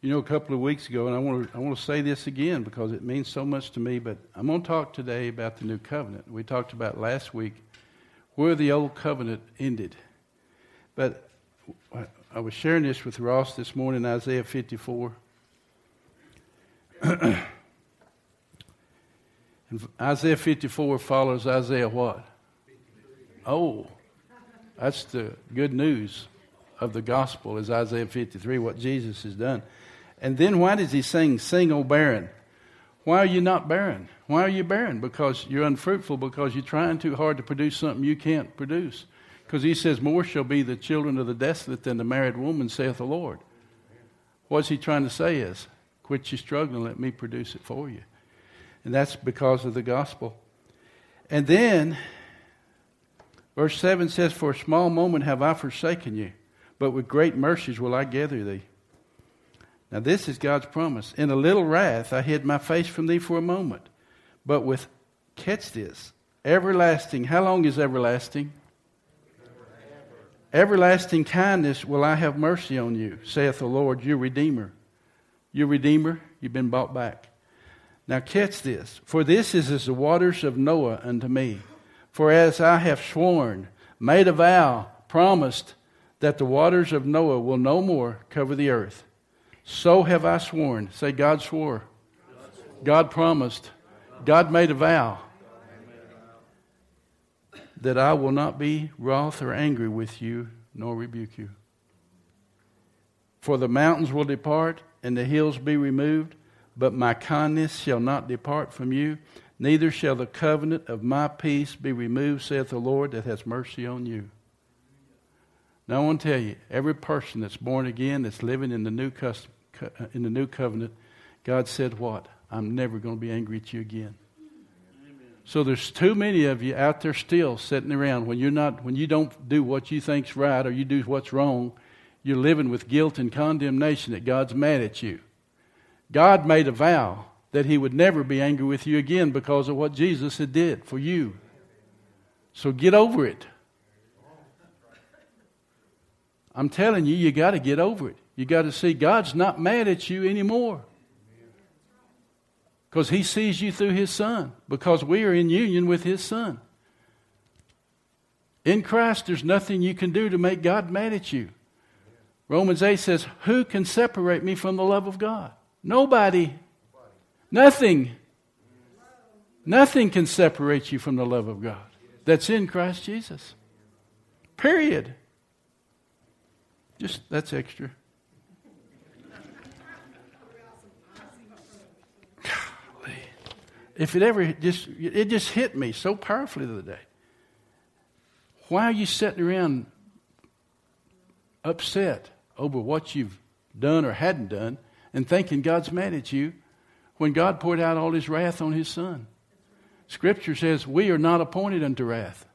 You know, a couple of weeks ago, and I want to, I want to say this again because it means so much to me, but I'm going to talk today about the new covenant. We talked about last week where the old covenant ended. But I was sharing this with Ross this morning, Isaiah 54. and Isaiah 54 follows Isaiah what? Oh, that's the good news of the gospel is Isaiah 53, what Jesus has done. And then why does he sing, Sing, O barren? Why are you not barren? Why are you barren? Because you're unfruitful, because you're trying too hard to produce something you can't produce. Because he says, More shall be the children of the desolate than the married woman, saith the Lord. What's he trying to say is, Quit your struggling, let me produce it for you. And that's because of the gospel. And then, verse 7 says, For a small moment have I forsaken you, but with great mercies will I gather thee. Now, this is God's promise. In a little wrath, I hid my face from thee for a moment. But with, catch this, everlasting. How long is everlasting? Everlasting kindness will I have mercy on you, saith the Lord, your Redeemer. Your Redeemer, you've been bought back. Now, catch this. For this is as the waters of Noah unto me. For as I have sworn, made a vow, promised that the waters of Noah will no more cover the earth so have I sworn. Say, God swore. God promised. God made a vow that I will not be wroth or angry with you, nor rebuke you. For the mountains will depart and the hills be removed, but my kindness shall not depart from you, neither shall the covenant of my peace be removed, saith the Lord that has mercy on you. Now I want to tell you, every person that's born again, that's living in the new custom, Uh, in the new covenant, God said, What? I'm never going to be angry at you again. So there's too many of you out there still sitting around when you're not when you don't do what you think's right or you do what's wrong, you're living with guilt and condemnation that God's mad at you. God made a vow that he would never be angry with you again because of what Jesus had did for you. So get over it. I'm telling you, you got to get over it. You got to see God's not mad at you anymore. Because He sees you through His Son, because we are in union with His Son. In Christ, there's nothing you can do to make God mad at you. Romans 8 says, Who can separate me from the love of God? Nobody. Nothing. Nothing can separate you from the love of God that's in Christ Jesus. Period. Just that's extra. If it ever just, it just hit me so powerfully the other day. Why are you sitting around upset over what you've done or hadn't done and thinking God's mad at you when God poured out all his wrath on his son? Scripture says we are not appointed unto wrath.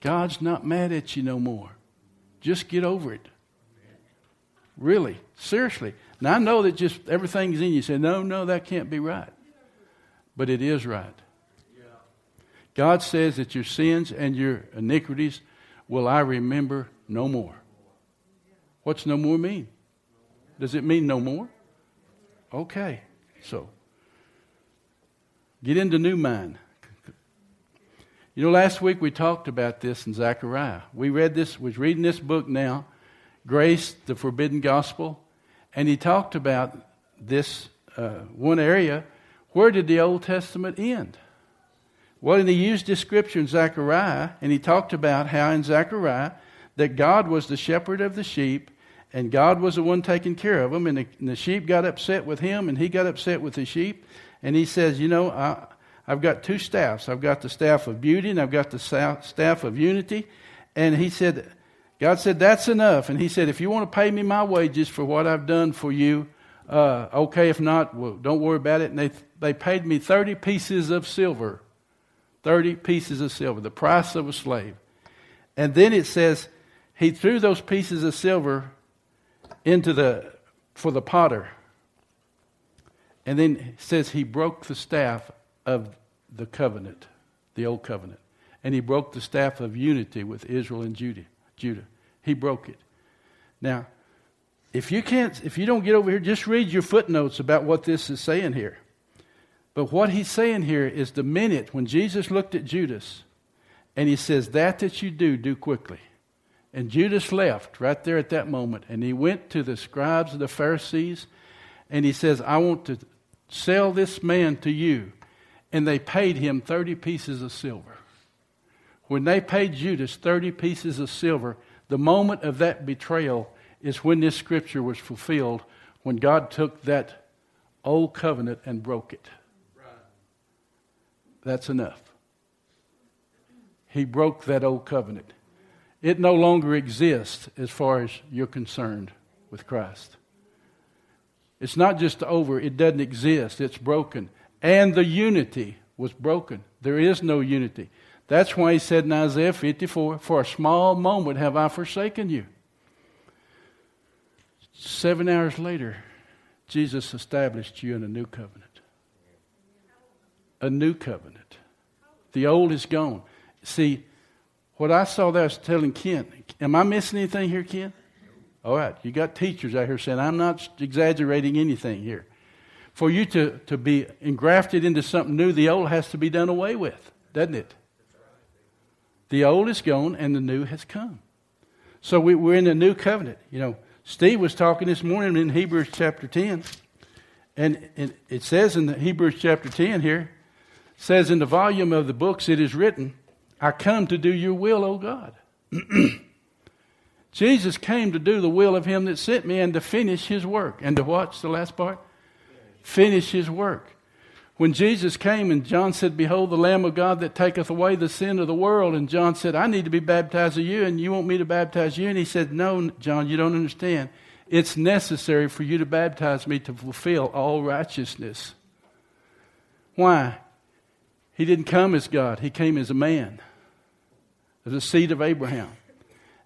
God's not mad at you no more. Just get over it. Really, seriously. Now, I know that just everything's in you. say, no, no, that can't be right. But it is right. God says that your sins and your iniquities will I remember no more. What's no more mean? Does it mean no more? Okay, so get into new mind. You know, last week we talked about this in Zechariah. We read this, was reading this book now, Grace, the Forbidden Gospel. And he talked about this uh, one area. Where did the Old Testament end? Well, and he used this scripture in Zechariah, and he talked about how in Zechariah that God was the shepherd of the sheep, and God was the one taking care of them, and the, and the sheep got upset with him, and he got upset with the sheep, and he says, You know, I, I've got two staffs. I've got the staff of beauty, and I've got the staff of unity. And he said, God said, That's enough. And he said, If you want to pay me my wages for what I've done for you, uh, okay. If not, well, don't worry about it. And they, they paid me 30 pieces of silver. 30 pieces of silver, the price of a slave. And then it says, He threw those pieces of silver into the, for the potter. And then it says, He broke the staff of the covenant, the old covenant. And He broke the staff of unity with Israel and Judah. Judah. He broke it. Now, if you can't, if you don't get over here, just read your footnotes about what this is saying here. But what he's saying here is the minute when Jesus looked at Judas and he says, That that you do, do quickly. And Judas left right there at that moment. And he went to the scribes and the Pharisees and he says, I want to sell this man to you. And they paid him 30 pieces of silver. When they paid Judas 30 pieces of silver, the moment of that betrayal is when this scripture was fulfilled, when God took that old covenant and broke it. That's enough. He broke that old covenant. It no longer exists as far as you're concerned with Christ. It's not just over, it doesn't exist, it's broken. And the unity was broken. There is no unity. That's why he said in Isaiah 54 For a small moment have I forsaken you. Seven hours later, Jesus established you in a new covenant. A new covenant. The old is gone. See, what I saw there was telling Ken, am I missing anything here, Ken? All right, you got teachers out here saying, I'm not exaggerating anything here. For you to, to be engrafted into something new, the old has to be done away with, doesn't it? The old is gone and the new has come. So we, we're in the new covenant. You know, Steve was talking this morning in Hebrews chapter 10, and it, it says in the Hebrews chapter 10 here, says in the volume of the books it is written, I come to do your will, O God. Jesus came to do the will of him that sent me and to finish his work. And to watch the last part? Finish his work. When Jesus came and John said, Behold the Lamb of God that taketh away the sin of the world, and John said, I need to be baptized of you, and you want me to baptize you? And he said, No, John, you don't understand. It's necessary for you to baptize me to fulfill all righteousness. Why? He didn't come as God, he came as a man, as a seed of Abraham.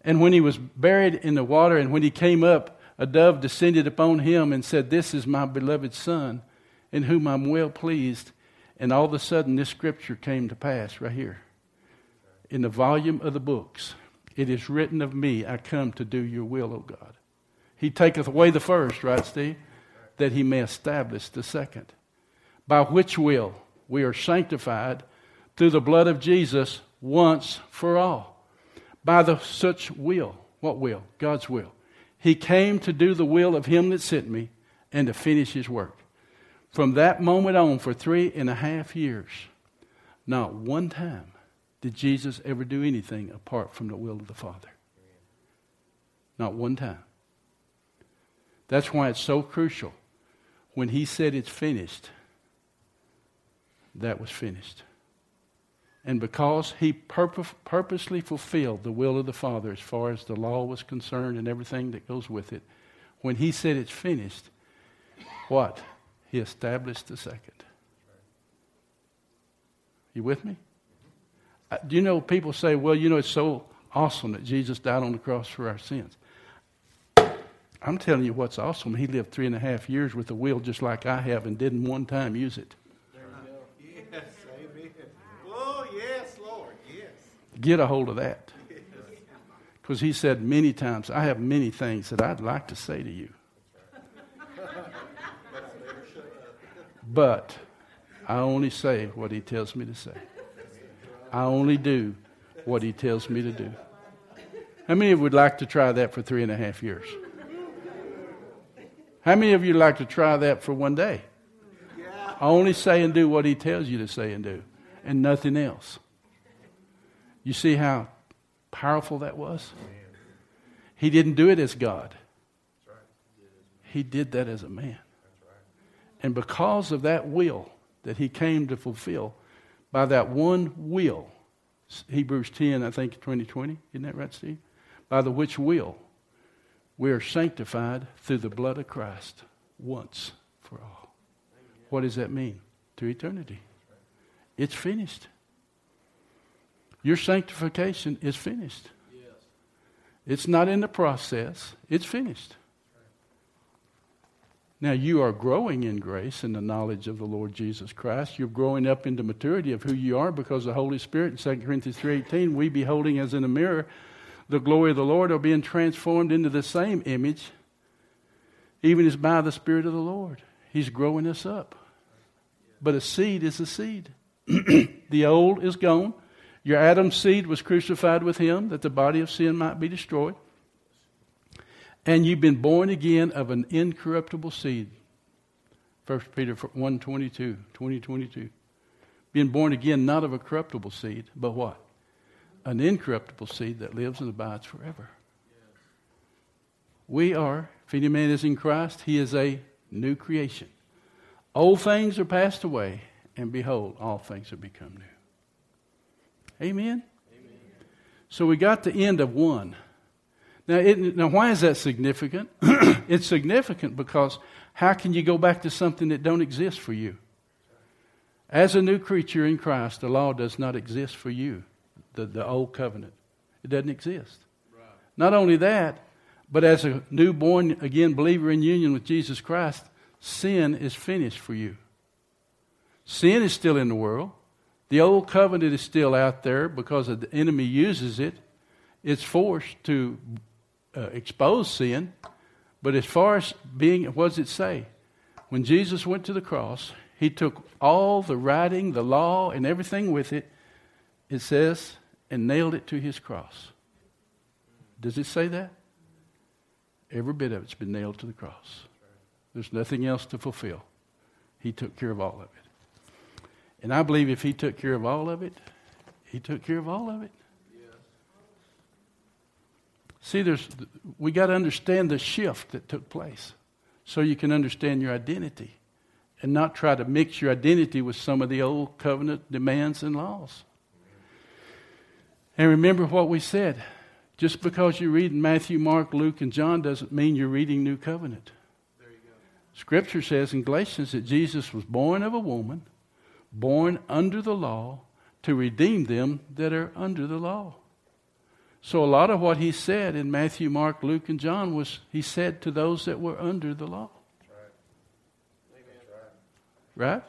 And when he was buried in the water, and when he came up, a dove descended upon him and said, This is my beloved Son in whom I'm well pleased. And all of a sudden, this scripture came to pass right here. In the volume of the books, it is written of me, I come to do your will, O God. He taketh away the first, right, Steve? That he may establish the second. By which will we are sanctified through the blood of Jesus once for all. By the such will. What will? God's will. He came to do the will of him that sent me and to finish his work. From that moment on, for three and a half years, not one time did Jesus ever do anything apart from the will of the Father. Not one time. That's why it's so crucial. When he said it's finished, that was finished. And because he purpose, purposely fulfilled the will of the Father as far as the law was concerned and everything that goes with it, when he said it's finished, what? He established the second. You with me? Uh, do you know people say, well, you know, it's so awesome that Jesus died on the cross for our sins? I'm telling you what's awesome. He lived three and a half years with a will just like I have and didn't one time use it. Yes, amen. Oh, yes, Lord, yes. Get a hold of that. Because he said many times, I have many things that I'd like to say to you. But I only say what he tells me to say. I only do what he tells me to do. How many of you would like to try that for three and a half years? How many of you would like to try that for one day? I only say and do what he tells you to say and do, and nothing else. You see how powerful that was? He didn't do it as God, he did that as a man. And because of that will that he came to fulfill, by that one will, Hebrews 10, I think 2020, isn't that right, Steve? By the which will we are sanctified through the blood of Christ once for all. What does that mean? To eternity. It's finished. Your sanctification is finished. It's not in the process, it's finished. Now, you are growing in grace and the knowledge of the Lord Jesus Christ. You're growing up into maturity of who you are because the Holy Spirit in 2 Corinthians 3.18, we beholding as in a mirror the glory of the Lord are being transformed into the same image, even as by the Spirit of the Lord. He's growing us up. But a seed is a seed. the old is gone. Your Adam's seed was crucified with him that the body of sin might be destroyed. And you've been born again of an incorruptible seed. 1 Peter 1 22, 20, 22. Being born again not of a corruptible seed, but what? An incorruptible seed that lives and abides forever. We are, if any man is in Christ, he is a new creation. Old things are passed away, and behold, all things have become new. Amen? Amen. So we got the end of one. Now, it, now why is that significant? it's significant because how can you go back to something that don't exist for you? As a new creature in Christ, the law does not exist for you, the, the old covenant. It doesn't exist. Right. Not only that, but as a newborn again believer in union with Jesus Christ, sin is finished for you. Sin is still in the world. The old covenant is still out there because the enemy uses it. It's forced to uh, expose sin. But as far as being, what does it say? When Jesus went to the cross, he took all the writing, the law, and everything with it, it says, and nailed it to his cross. Does it say that? Every bit of it's been nailed to the cross. There's nothing else to fulfill. He took care of all of it. And I believe if He took care of all of it, He took care of all of it. See, there's, we got to understand the shift that took place so you can understand your identity and not try to mix your identity with some of the old covenant demands and laws. And remember what we said. Just because you read Matthew, Mark, Luke, and John doesn't mean you're reading New Covenant. Scripture says in Galatians that Jesus was born of a woman, born under the law, to redeem them that are under the law. So a lot of what he said in Matthew, Mark, Luke, and John was he said to those that were under the law. Right?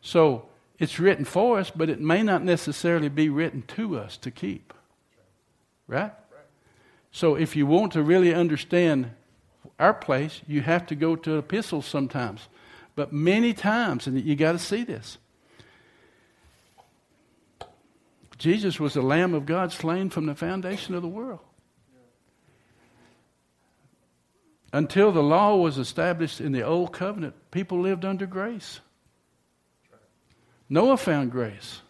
So it's written for us, but it may not necessarily be written to us to keep. Right? So if you want to really understand our place, you have to go to epistles sometimes. But many times, and you got to see this. Jesus was the Lamb of God slain from the foundation of the world. Until the law was established in the Old Covenant, people lived under grace. Noah found grace.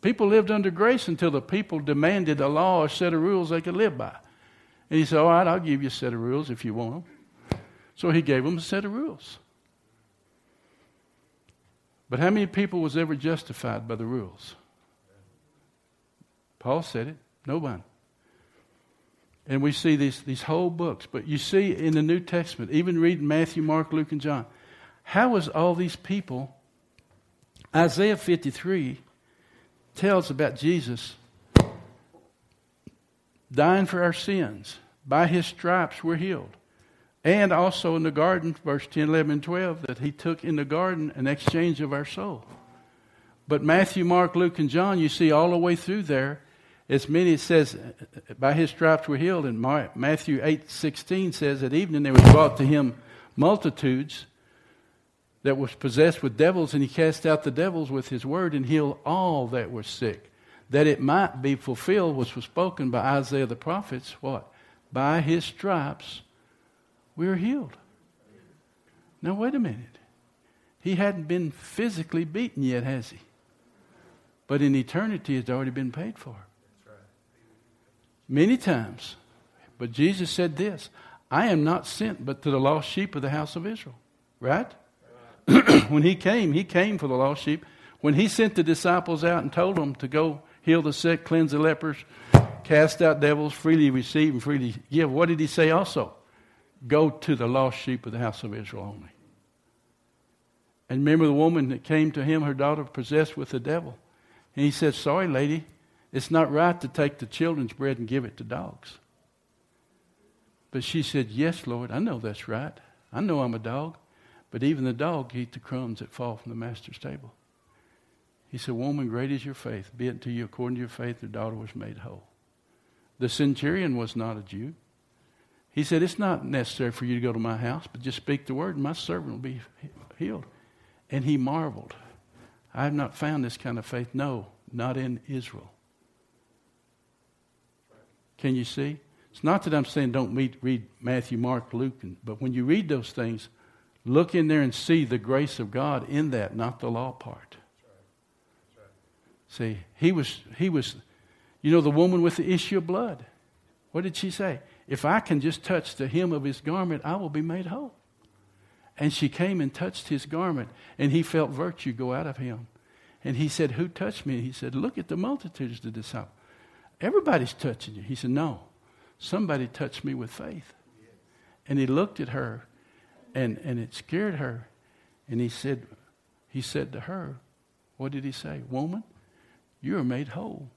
People lived under grace until the people demanded a law, a set of rules they could live by. And he said, All right, I'll give you a set of rules if you want them. So he gave them a set of rules. But how many people was ever justified by the rules? Paul said it. Nobody. And we see these, these whole books. But you see in the New Testament, even reading Matthew, Mark, Luke, and John, how was all these people? Isaiah 53 tells about Jesus dying for our sins. By his stripes we're healed. And also in the garden, verse 10, 11, and 12, that he took in the garden an exchange of our soul. But Matthew, Mark, Luke, and John, you see all the way through there, as many it says, by his stripes we're healed. And Matthew 8, 16 says, at evening there was brought to him multitudes that was possessed with devils, and he cast out the devils with his word and healed all that were sick that it might be fulfilled, which was spoken by Isaiah the prophets, what? By his stripes we are healed. Now, wait a minute. He hadn't been physically beaten yet, has he? But in eternity, it's already been paid for. Many times. But Jesus said this I am not sent but to the lost sheep of the house of Israel. Right? when he came, he came for the lost sheep. When he sent the disciples out and told them to go heal the sick, cleanse the lepers, cast out devils, freely receive and freely give. What did he say also? Go to the lost sheep of the house of Israel only. And remember the woman that came to him, her daughter possessed with the devil. And he said, Sorry, lady, it's not right to take the children's bread and give it to dogs. But she said, Yes, Lord, I know that's right. I know I'm a dog. But even the dog eat the crumbs that fall from the master's table. He said, Woman, great is your faith. Be it to you according to your faith, your daughter was made whole. The centurion was not a Jew. He said, It's not necessary for you to go to my house, but just speak the word, and my servant will be healed. And he marveled. I have not found this kind of faith. No, not in Israel. Can you see? It's not that I'm saying don't meet, read Matthew, Mark, Luke, and, but when you read those things, look in there and see the grace of God in that, not the law part. See, he was, he was, you know, the woman with the issue of blood. What did she say? If I can just touch the hem of his garment, I will be made whole. And she came and touched his garment, and he felt virtue go out of him. And he said, Who touched me? And He said, Look at the multitudes of the disciples. Everybody's touching you. He said, No, somebody touched me with faith. And he looked at her, and, and it scared her. And he said, he said to her, What did he say? Woman, you are made whole.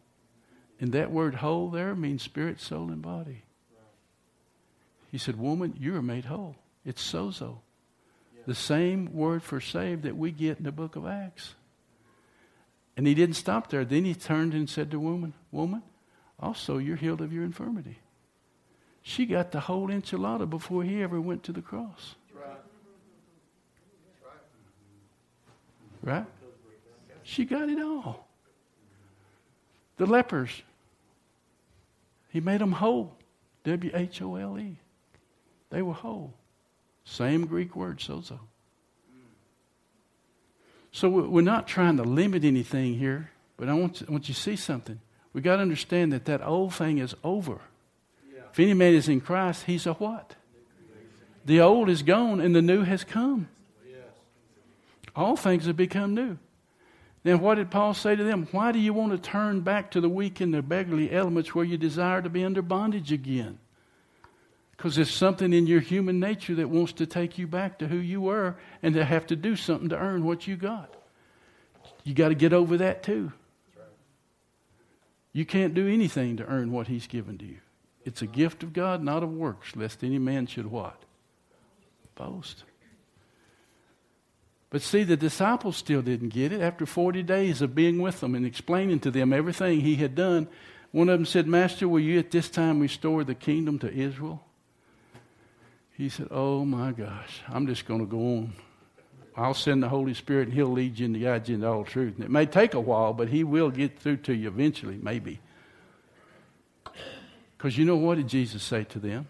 And that word whole there means spirit, soul, and body. He said, Woman, you are made whole. It's sozo. The same word for saved that we get in the book of Acts. And he didn't stop there. Then he turned and said to woman, Woman, also you're healed of your infirmity. She got the whole enchilada before he ever went to the cross. Right? She got it all. The lepers, he made them whole. W H O L E. They were whole. Same Greek word, sozo. So So we're not trying to limit anything here, but I want, I want you to see something. We got to understand that that old thing is over. Yeah. If any man is in Christ, he's a what? The old is gone and the new has come. Yes. All things have become new. Then what did Paul say to them? Why do you want to turn back to the weak and the beggarly elements where you desire to be under bondage again? Because there's something in your human nature that wants to take you back to who you were and to have to do something to earn what you got. You got to get over that too. You can't do anything to earn what He's given to you. It's a gift of God, not of works, lest any man should what? Boast. But see, the disciples still didn't get it. After 40 days of being with them and explaining to them everything he had done, one of them said, Master, will you at this time restore the kingdom to Israel? He said, Oh my gosh, I'm just going to go on. I'll send the Holy Spirit and He'll lead you and guide you into all truth. And it may take a while, but He will get through to you eventually, maybe. Because you know what did Jesus say to them?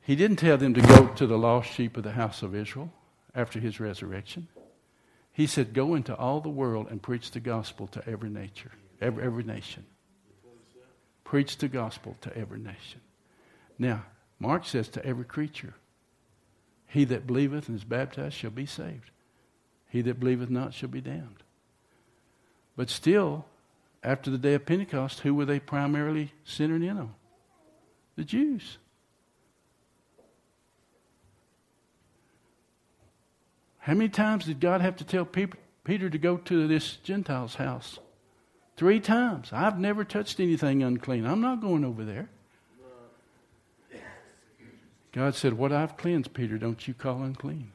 He didn't tell them to go to the lost sheep of the house of Israel after His resurrection. He said, Go into all the world and preach the gospel to every nature, every, every nation. Preach the gospel to every nation. Now, Mark says to every creature, He that believeth and is baptized shall be saved. He that believeth not shall be damned. But still, after the day of Pentecost, who were they primarily centered in on? The Jews. How many times did God have to tell Peter to go to this Gentile's house? Three times. I've never touched anything unclean. I'm not going over there. God said, What I've cleansed, Peter, don't you call unclean.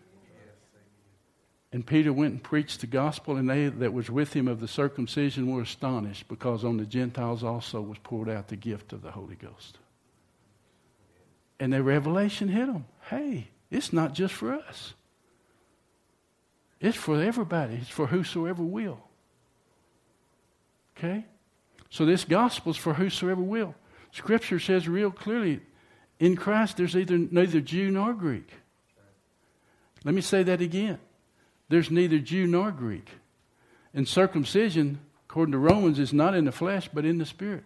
And Peter went and preached the gospel, and they that was with him of the circumcision were astonished, because on the Gentiles also was poured out the gift of the Holy Ghost. And the revelation hit them. Hey, it's not just for us. It's for everybody. It's for whosoever will. Okay? So this gospel is for whosoever will. Scripture says real clearly in Christ, there's either neither Jew nor Greek. Let me say that again. There's neither Jew nor Greek. And circumcision, according to Romans, is not in the flesh, but in the spirit.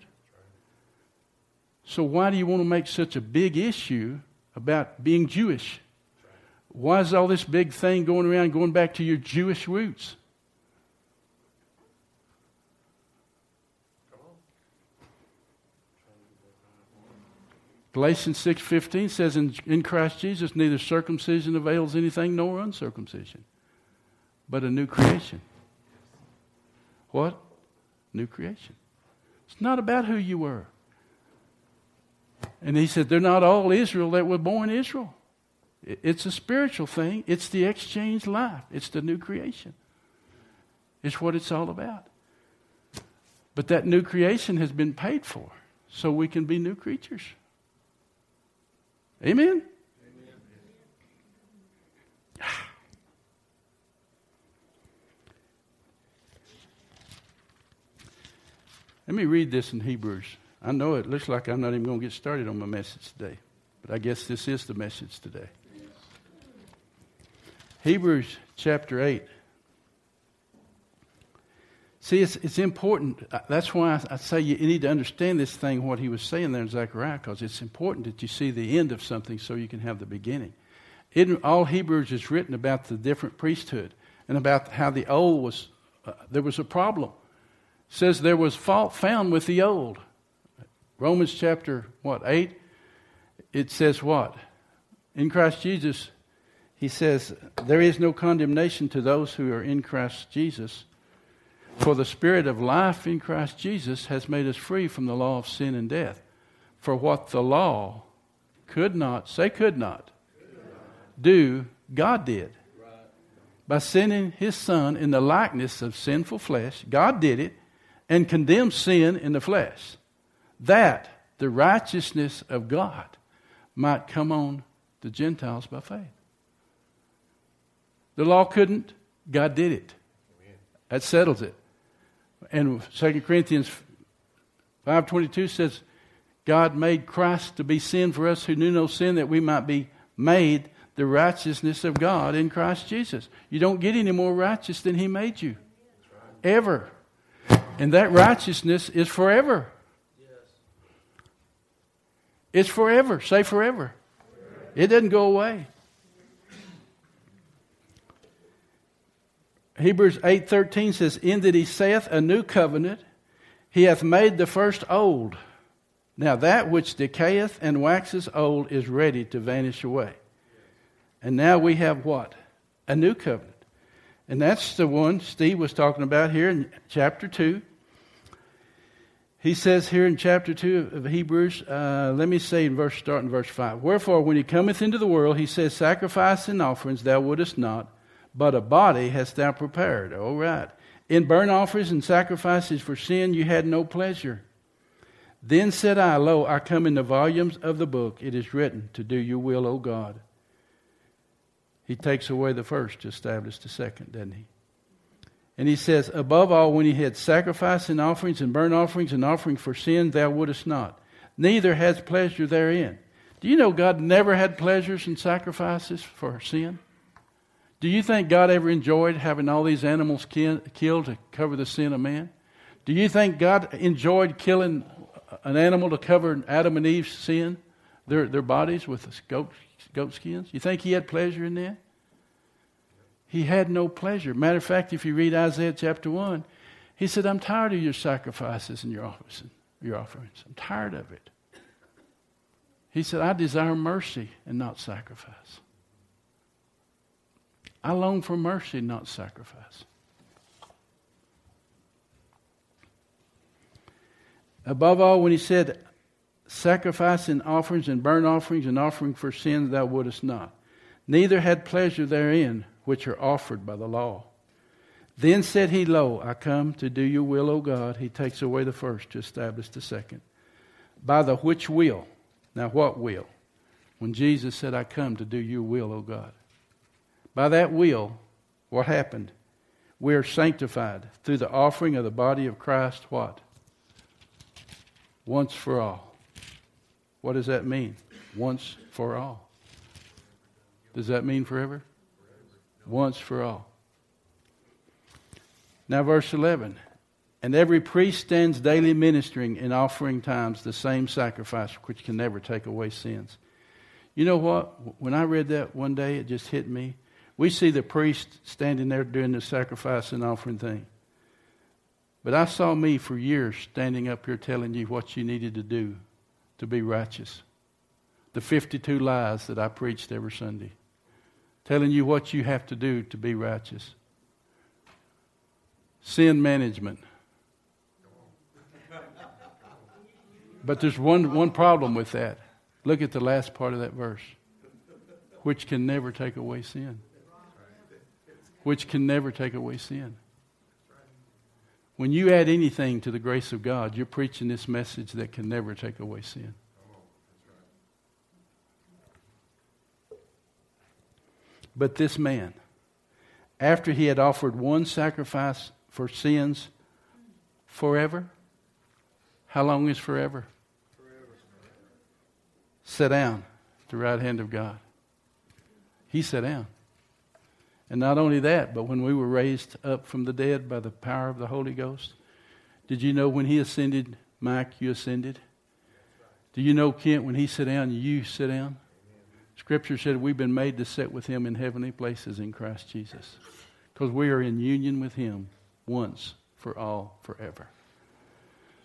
So, why do you want to make such a big issue about being Jewish? Why is all this big thing going around going back to your Jewish roots? Galatians 6:15 says in, in Christ Jesus neither circumcision avails anything nor uncircumcision but a new creation. What? New creation. It's not about who you were. And he said they're not all Israel that were born Israel. It's a spiritual thing. It's the exchange life. It's the new creation. It's what it's all about. But that new creation has been paid for. so we can be new creatures. Amen? Let me read this in Hebrews. I know it looks like I'm not even going to get started on my message today, but I guess this is the message today. Hebrews chapter 8. See, it's, it's important. Uh, that's why I, say you need to understand this thing, what he was saying there in Zechariah, because it's important that you see the end of something so you can have the beginning. In all Hebrews is written about the different priesthood and about how the old was, uh, there was a problem. It says there was fault found with the old. Romans chapter, what, 8? It says what? In Christ Jesus, he says, There is no condemnation to those who are in Christ Jesus. For the Spirit of life in Christ Jesus has made us free from the law of sin and death. For what the law could not, say could not, do, God did. By sending his Son in the likeness of sinful flesh, God did it and condemned sin in the flesh that the righteousness of God might come on the Gentiles by faith. The law couldn't, God did it. That settles it. And 2 Corinthians 5.22 says, God made Christ to be sin for us who knew no sin, that we might be made the righteousness of God in Christ Jesus. You don't get any more righteous than He made you. Ever. And that righteousness is forever. It's forever. Say forever. It doesn't go away. Hebrews 8:13 says, "In that he saith a new covenant, he hath made the first old. Now that which decayeth and waxes old is ready to vanish away." And now we have what? A new covenant. And that's the one Steve was talking about here in chapter 2. He says here in chapter 2 of Hebrews, uh, let me say in verse, start in verse 5. Wherefore, when he cometh into the world, he says, Sacrifice and offerings thou wouldest not, but a body hast thou prepared. All right. In burnt offerings and sacrifices for sin you had no pleasure. Then said I, Lo, I come in the volumes of the book. It is written, To do your will, O God. He takes away the first to establish the second, doesn't he? And he says, Above all, when he had sacrifice and offerings and burnt offerings and offering for sin, thou wouldest not. Neither has pleasure therein. Do you know God never had pleasures and sacrifices for sin? Do you think God ever enjoyed having all these animals kill, killed to cover the sin of man? Do you think God enjoyed killing an animal to cover Adam and Eve's sin, their, their bodies with goat, goat skins? You think he had pleasure in that? He had no pleasure. Matter of fact, if you read Isaiah chapter 1, he said, I'm tired of your sacrifices and your offerings. Your offerings. I'm tired of it. He said, I desire mercy and not sacrifice. I long for mercy, not sacrifice. Above all, when he said, Sacrifice and offerings and burnt offerings and offering for sins thou wouldest not, neither had pleasure therein which are offered by the law. Then said he, Lo, I come to do your will, O God. He takes away the first to establish the second. By the which will? Now, what will? When Jesus said, I come to do your will, O God. By that will, what happened? We are sanctified through the offering of the body of Christ, what? Once for all. What does that mean? Once for all. Does that mean forever? once for all. Now, verse 11. And every priest stands daily ministering in offering times the same sacrifice which can never take away sins. You know what? When I read that one day, it just hit me. We see the priest standing there doing the sacrifice and offering thing. But I saw me for years standing up here telling you what you needed to do to be righteous. The 52 lies that I preached every Sunday telling you what you have to do to be righteous. Sin management. But there's one, one problem with that. Look at the last part of that verse. Which can never take away sin. Which can never take away sin. When you add anything to the grace of God, you're preaching this message that can never take away sin. But this man, after he had offered one sacrifice for sins forever, how long is forever? Sit down at the right hand of God. He sat down. And not only that, but when we were raised up from the dead by the power of the Holy Ghost, did you know when he ascended, Mike, you ascended? Do you know, Kent, when he sat down, you sit down? Scripture said we've been made to sit with him in heavenly places in Christ Jesus. Because we are in union with him once, for all, forever.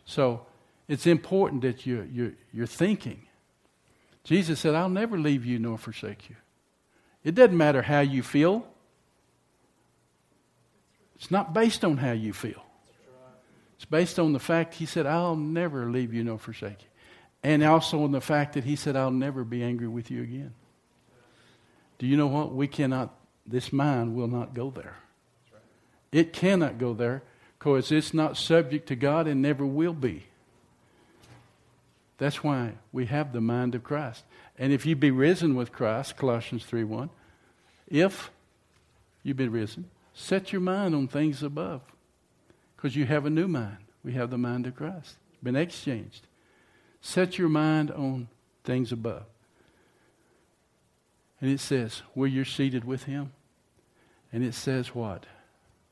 So it's important that you're, you're, you're thinking. Jesus said, I'll never leave you nor forsake you. It doesn't matter how you feel. It's not based on how you feel. It's based on the fact he said, I'll never leave you nor forsake you. And also on the fact that he said, I'll never be angry with you again. Do you know what? We cannot, this mind will not go there. It cannot go there because it's not subject to God and never will be. That's why we have the mind of Christ. And if you be risen with Christ, Colossians 3 1, if you've been risen, set your mind on things above. Because you have a new mind. We have the mind of Christ. Been exchanged. Set your mind on things above. And it says, where you're seated with him. And it says what?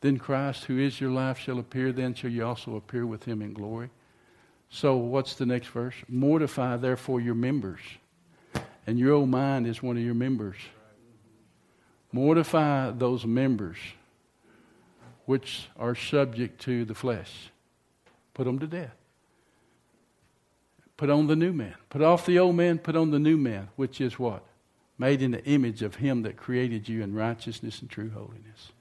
Then Christ, who is your life, shall appear. Then shall you also appear with him in glory. So, what's the next verse? Mortify, therefore, your members. And your old mind is one of your members. Mortify those members which are subject to the flesh. Put them to death. Put on the new man. Put off the old man, put on the new man, which is what? Made in the image of him that created you in righteousness and true holiness.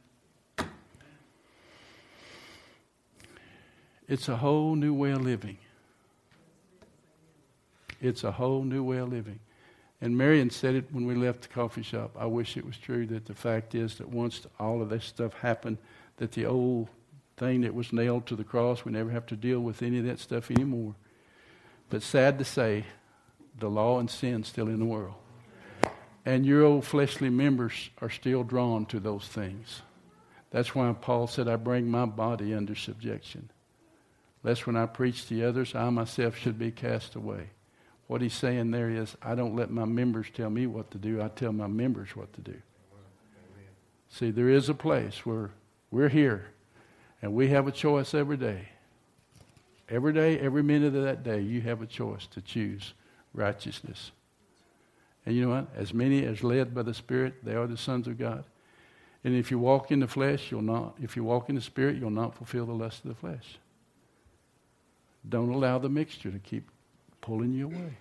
It's a whole new way of living. It's a whole new way of living. And Marion said it when we left the coffee shop. I wish it was true that the fact is that once all of this stuff happened, that the old thing that was nailed to the cross, we never have to deal with any of that stuff anymore. But sad to say, the law and sin still in the world. And your old fleshly members are still drawn to those things. That's why Paul said, I bring my body under subjection. Lest when I preach to others, I myself should be cast away. What he's saying there is, I don't let my members tell me what to do, I tell my members what to do. See, there is a place where we're here, and we have a choice every day. Every day, every minute of that day, you have a choice to choose righteousness. And you know what? As many as led by the Spirit, they are the sons of God. And if you walk in the flesh, you'll not. If you walk in the Spirit, you'll not fulfill the lust of the flesh. Don't allow the mixture to keep pulling you away.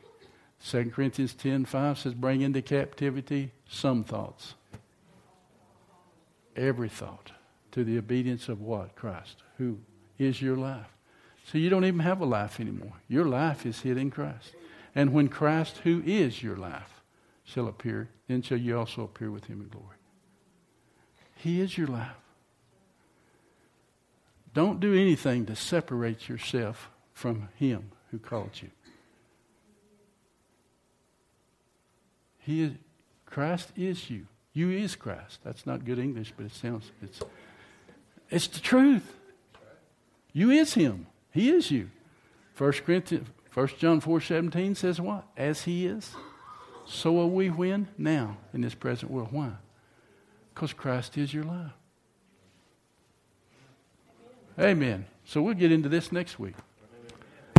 2 Corinthians 10 5 says, Bring into captivity some thoughts. Every thought to the obedience of what? Christ, who is your life. So you don't even have a life anymore. Your life is hid in Christ. And when Christ, who is your life, shall appear, then shall you also appear with him in glory. He is your life. Don't do anything to separate yourself from him who called you. He is, Christ is you. You is Christ. That's not good English, but it sounds it's it's the truth. You is him. He is you. First Corinthians, First John four seventeen says what? As he is, so are we when? Now, in this present world. Why? Because Christ is your life. Amen. So we'll get into this next week.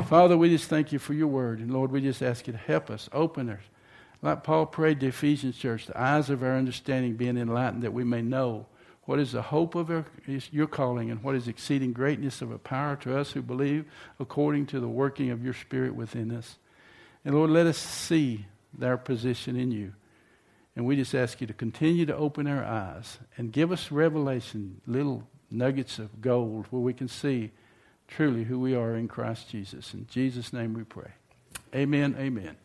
Father, we just thank you for your word. And Lord, we just ask you to help us, open us. Like Paul prayed to Ephesians church, the eyes of our understanding being enlightened that we may know what is the hope of our, your calling and what is exceeding greatness of a power to us who believe according to the working of your spirit within us. And Lord, let us see our position in you. And we just ask you to continue to open our eyes and give us revelation, little nuggets of gold where we can see truly who we are in Christ Jesus. In Jesus' name we pray. Amen. Amen.